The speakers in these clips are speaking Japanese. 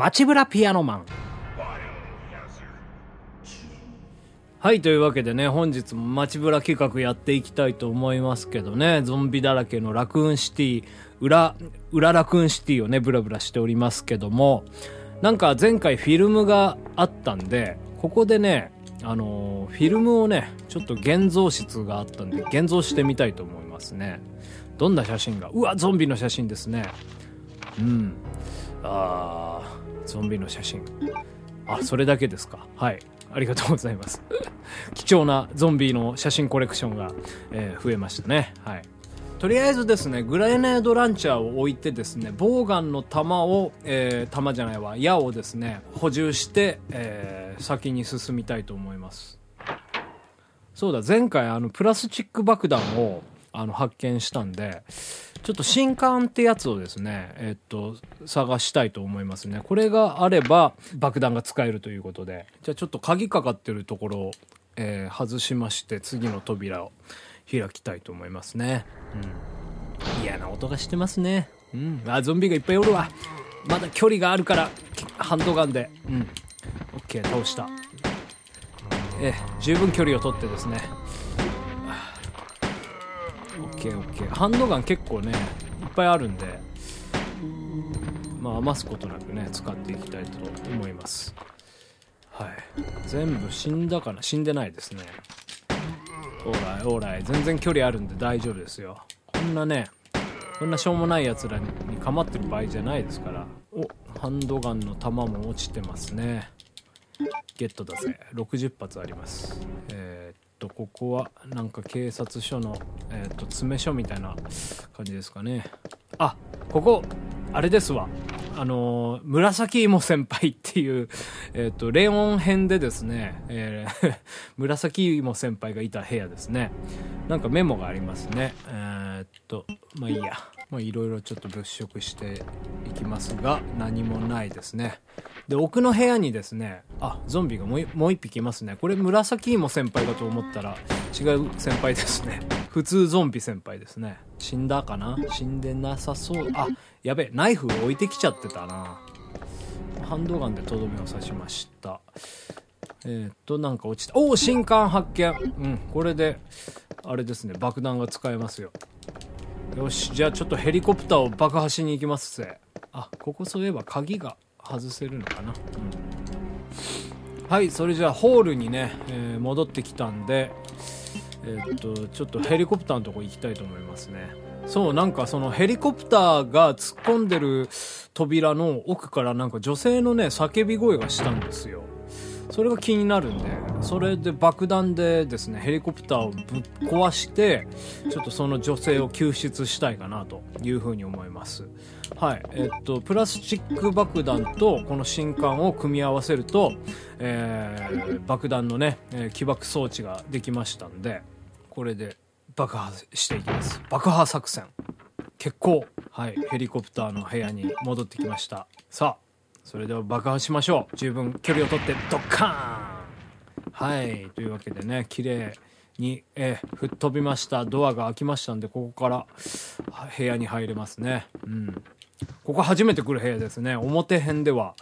街ブラピアノマン。はいというわけでね本日も街ブラ企画やっていきたいと思いますけどねゾンビだらけのラクーンシティ裏裏ラクーンシティをねブラブラしておりますけどもなんか前回フィルムがあったんでここでねあのフィルムをねちょっと現像室があったんで現像してみたいと思いますね。どんな写真が？うわゾンビの写真ですね。うん。あー。ゾンビの写真。あそれだけですか。はい。ありがとうございます。貴重なゾンビの写真コレクションが、えー増えましたね。はい。とりあえずですねグラネードランチャーを置いてですねボウガンの弾を、えー弾じゃないわ矢をですね補充して、えー先に進みたいと思います。そうだ前回あのプラスチック爆弾をあの発見したんでちょっと新刊ってやつをですねえっと探したいと思いますね。これがあれば爆弾が使えるということで。じゃあちょっと鍵かかってるところを、えー外しまして次の扉を開きたいと思いますね。うん。嫌な音がしてますね。うん。あゾンビがいっぱいおるわ。まだ距離があるからハンドガンで。うん。OK 倒した。えー十分距離を取ってですね OKOK ハンドガン結構ねいっぱいあるんでまあ余すことなくね使っていきたいと思います。はい。全部死んだかな？死んでないですね。オーライオーライ。全然距離あるんで大丈夫ですよ。こんなねこんなしょうもないやつらに構ってる場合じゃないですから。おハンドガンの弾も落ちてますね。ゲットだぜ。60発あります。えとここはなんか警察署の、えーと詰め所みたいな感じですかね。あここあれですわ。あの紫芋先輩っていう、えーっとレオン編でですね、えー 紫芋先輩がいた部屋ですね。なんかメモがありますね。えーっとまあいいや。まあいろいろちょっと物色していきますが何もないですね。で奥の部屋にですねあゾンビがもうもう一匹いますね。これ紫芋先輩かと思ったら違う先輩ですね。普通ゾンビ先輩ですね。死んだかな？死んでなさそう。あやべえナイフ置いてきちゃってたな。ハンドガンでとどめを刺しました。えーっとなんか落ちた。おお新刊発見。うんこれであれですね爆弾が使えますよ。よしじゃあちょっとヘリコプターを爆破しに行きますぜ。あここそういえば鍵が外せるのかな、うん、はいそれじゃあホールにね、えー戻ってきたんでえーっとちょっとヘリコプターのとこ行きたいと思いますね。そうなんかそのヘリコプターが突っ込んでる扉の奥からなんか女性のね叫び声がしたんですよ。それが気になるんでそれで爆弾でですねヘリコプターをぶっ壊してちょっとその女性を救出したいかなというふうに思います。はい。えっとプラスチック爆弾とこの新管を組み合わせると、えー爆弾のね、え起爆装置ができましたんでこれで爆破していきます。爆破作戦。決行はいヘリコプターの部屋に戻ってきました。さあ。それでは爆破しましょう。十分距離を取ってドッカーン。はい。というわけでね綺麗に、えー吹っ飛びました。ドアが開きましたんでここからは部屋に入れますね。うん。ここ初めて来る部屋ですね。表編では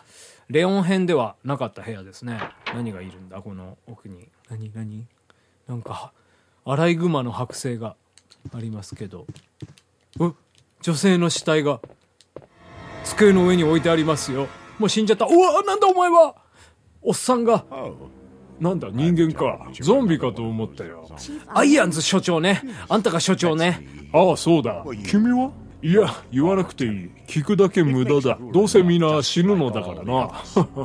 レオン編ではなかった部屋ですね。何がいるんだこの奥に。何何？なんかアライグマの剥製がありますけど。う女性の死体が机の上に置いてありますよもう死んじゃった。うわなんだお前は。おっさんが。なんだ人間か。ゾンビかと思ったよ。アイアンズ所長ね。あんたが所長ね。ああそうだ。君は？いや言わなくていい。聞くだけ無駄だ。どうせみんな死ぬのだからな。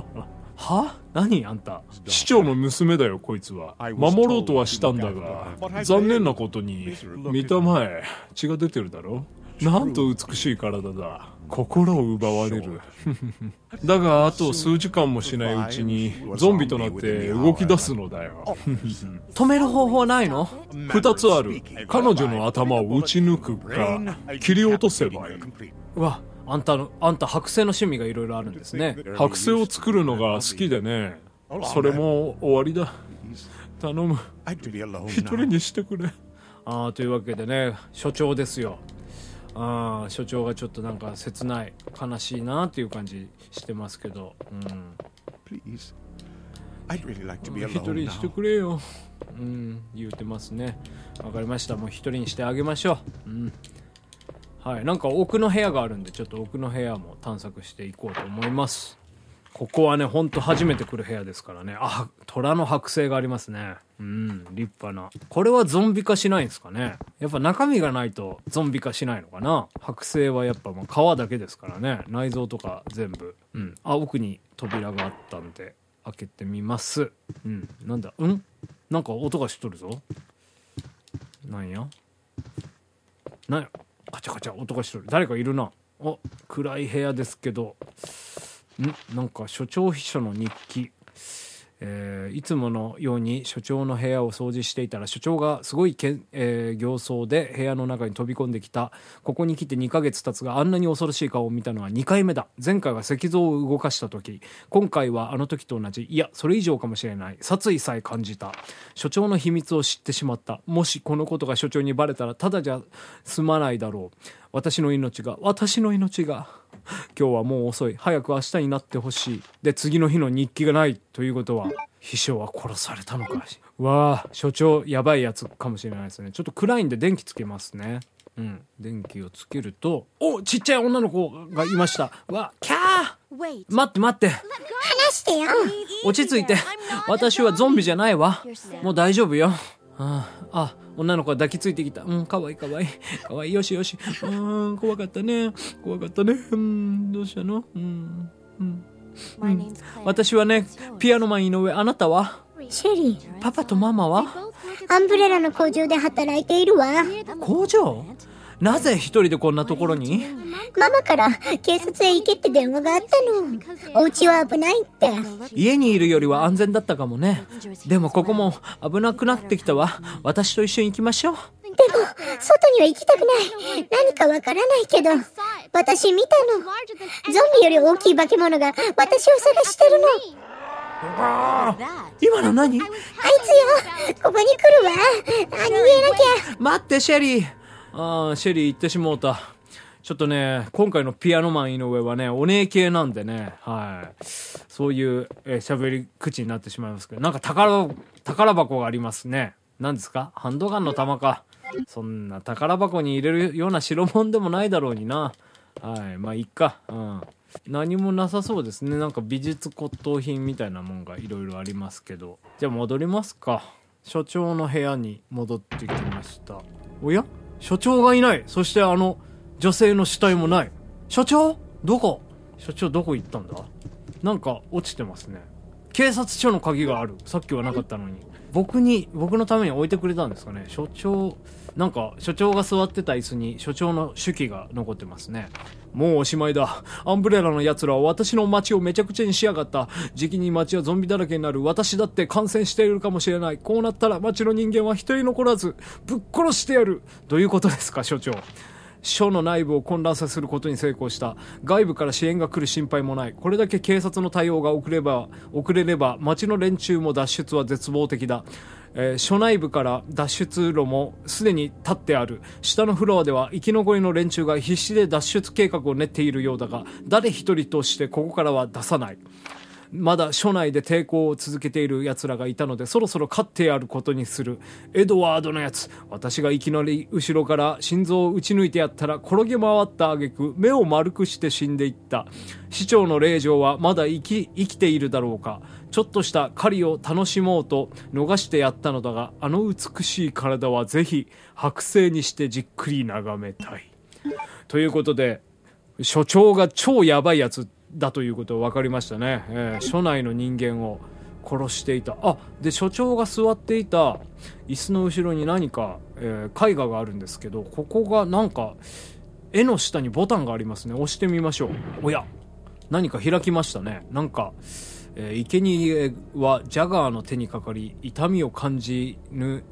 は？何あんた。市長の娘だよこいつは。守ろうとはしたんだが残念なことに。見たまえ。血が出てるだろなんと美しい体だ。心を奪われる。だがあと数時間もしないうちにゾンビとなって動き出すのだよ。止める方法ないの？二つある。彼女の頭を撃ち抜くか切り落とせばいい。うわあんたのあんた剥製の趣味がいろいろあるんですね。剥製を作るのが好きでね。それも終わりだ。頼む。一人にしてくれ。あーというわけでね所長ですよあー所長がちょっとなんか切ない悲しいなっていう感じしてますけど、うん、Please. I'd really like to be 一 alone 人にして.くれよ。うん。言うてますね。わかりました。もう一人にしてあげましょう。うん。はい。なんか奥の部屋があるんでちょっと奥の部屋も探索していこうと思いますここはねほんと初めて来る部屋ですからね。あ虎の剥製がありますね。うん立派な。これはゾンビ化しないんですかね。やっぱ中身がないとゾンビ化しないのかな。剥製はやっぱもう皮だけですからね。内臓とか全部。うん。あ奥に扉があったんで開けてみます。うん。なんだうん？なんか音がしとるぞ。なんや？なんや？カチャカチャ音がしとる。誰かいるな。あ暗い部屋ですけど。ん？なんか所長秘書の日記。えーいつものように所長の部屋を掃除していたら所長がすごいけ、えー形相で部屋の中に飛び込んできた。ここに来て2ヶ月経つがあんなに恐ろしい顔を見たのは2回目だ。前回は石像を動かした時。今回はあの時と同じ。いやそれ以上かもしれない。殺意さえ感じた。所長の秘密を知ってしまった。もしこのことが所長にバレたらただじゃ済まないだろう。私の命が私の命が。今日はもう遅い。早く明日になってほしい。で次の日の日記がないということは秘書は殺されたのか。わあ所長やばいやつかもしれないですね。ちょっと暗いんで電気つけますね。うん。電気をつけるとおちっちゃい女の子がいました。わキャー.待って待って。話してよ。落ち着いて。私はゾンビじゃないわ。もう大丈夫よあああ女の子が抱きついてきた。うんかわいいかわい。いかわいいよしよし。うん怖かったね。怖かったね。うんどうしたの？うんうん.私はねピアノマン井上あなたは？シェリー。パパとママは？アンブレラの工場で働いているわ。工場？なぜ一人でこんなところに？ママから警察へ行けって電話があったの。お家は危ないって。家にいるよりは安全だったかもね。でもここも危なくなってきたわ。私と一緒に行きましょう。でも外には行きたくない。何かわからないけど。私見たの。ゾンビより大きい化け物が私を探してるの.今の何？あいつよ。ここに来るわ。あ逃げなきゃ。待ってシェリーあーシェリー行ってしもうた。ちょっとね今回のピアノマン井上はねお姉系なんでねはい。そういうえー喋、り口になってしまいますけどなんか宝宝箱がありますね。何ですか？ハンドガンの弾か。そんな宝箱に入れるような代物でもないだろうにな。はい。まあいっか。うん。何もなさそうですね。なんか美術骨董品みたいなもんがいろいろありますけど。じゃあ戻りますか。所長の部屋に戻ってきました。おや？所長がいない。そしてあの女性の死体もない。所長？どこ？所長どこ行ったんだ？なんか落ちてますね。警察署の鍵がある。さっきはなかったのに。僕に僕のために置いてくれたんですかね。所長なんか所長が座ってた椅子に所長の手記が残ってますね。もうおしまいだ。アンブレラの奴らは私の街をめちゃくちゃにしやがった。時期に街はゾンビだらけになる。私だって感染しているかもしれない。こうなったら街の人間は一人残らずぶっ殺してやる。どういうことですか所長。署の内部を混乱させることに成功した。外部から支援が来る心配もない。これだけ警察の対応が遅れば遅れれば町の連中も脱出は絶望的だ、えー署内部から脱出路もすでに立ってある。下のフロアでは生き残りの連中が必死で脱出計画を練っているようだが誰一人としてここからは出さない。まだ署内で抵抗を続けている奴らがいたのでそろそろ勝ってやることにする。エドワードのやつ私がいきなり後ろから心臓を打ち抜いてやったら転げ回った挙句目を丸くして死んでいった。市長の令嬢はまだ生き生きているだろうか。ちょっとした狩りを楽しもうと逃してやったのだがあの美しい体はぜひ剥製にしてじっくり眺めたい。ということで所長が超やばいやつだということが分かりましたね、えー署内の人間を殺していた。あで所長が座っていた椅子の後ろに何か、えー絵画があるんですけどここがなんか絵の下にボタンがありますね。押してみましょう。おや何か開きましたね。なんか、えー生贄はジャガーの手にかかり痛みを感じぬ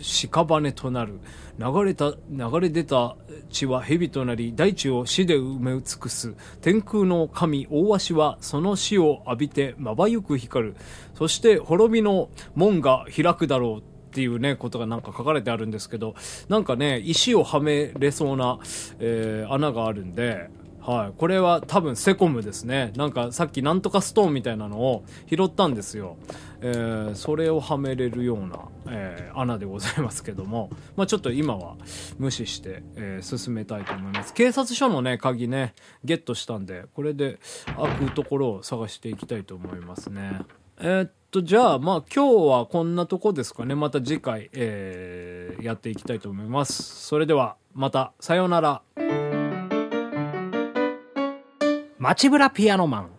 屍となる。流れた流れ出た血は蛇となり大地を死で埋め尽くす天空の神大鷲はその死を浴びてまばゆく光る。そして滅びの門が開くだろうっていうね、ことがなんか書かれてあるんですけど、なんかね、石をはめれそうな、えー穴があるんで、はい。これは多分セコムですね。なんかさっきなんとかストーンみたいなのを拾ったんですよ。えーそれをはめれるような、えー穴でございますけども、まあちょっと今は無視して、えー進めたいと思います。警察署のね、鍵ね、ゲットしたんで、これで開くところを探していきたいと思いますね。えーっと、じゃあ、まあ今日はこんなとこですかね。また次回、えーやっていきたいと思います。それでは、また、さようなら。街ブラピアノマン。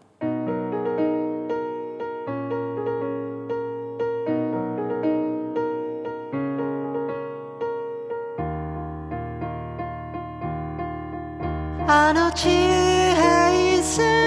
あの地平線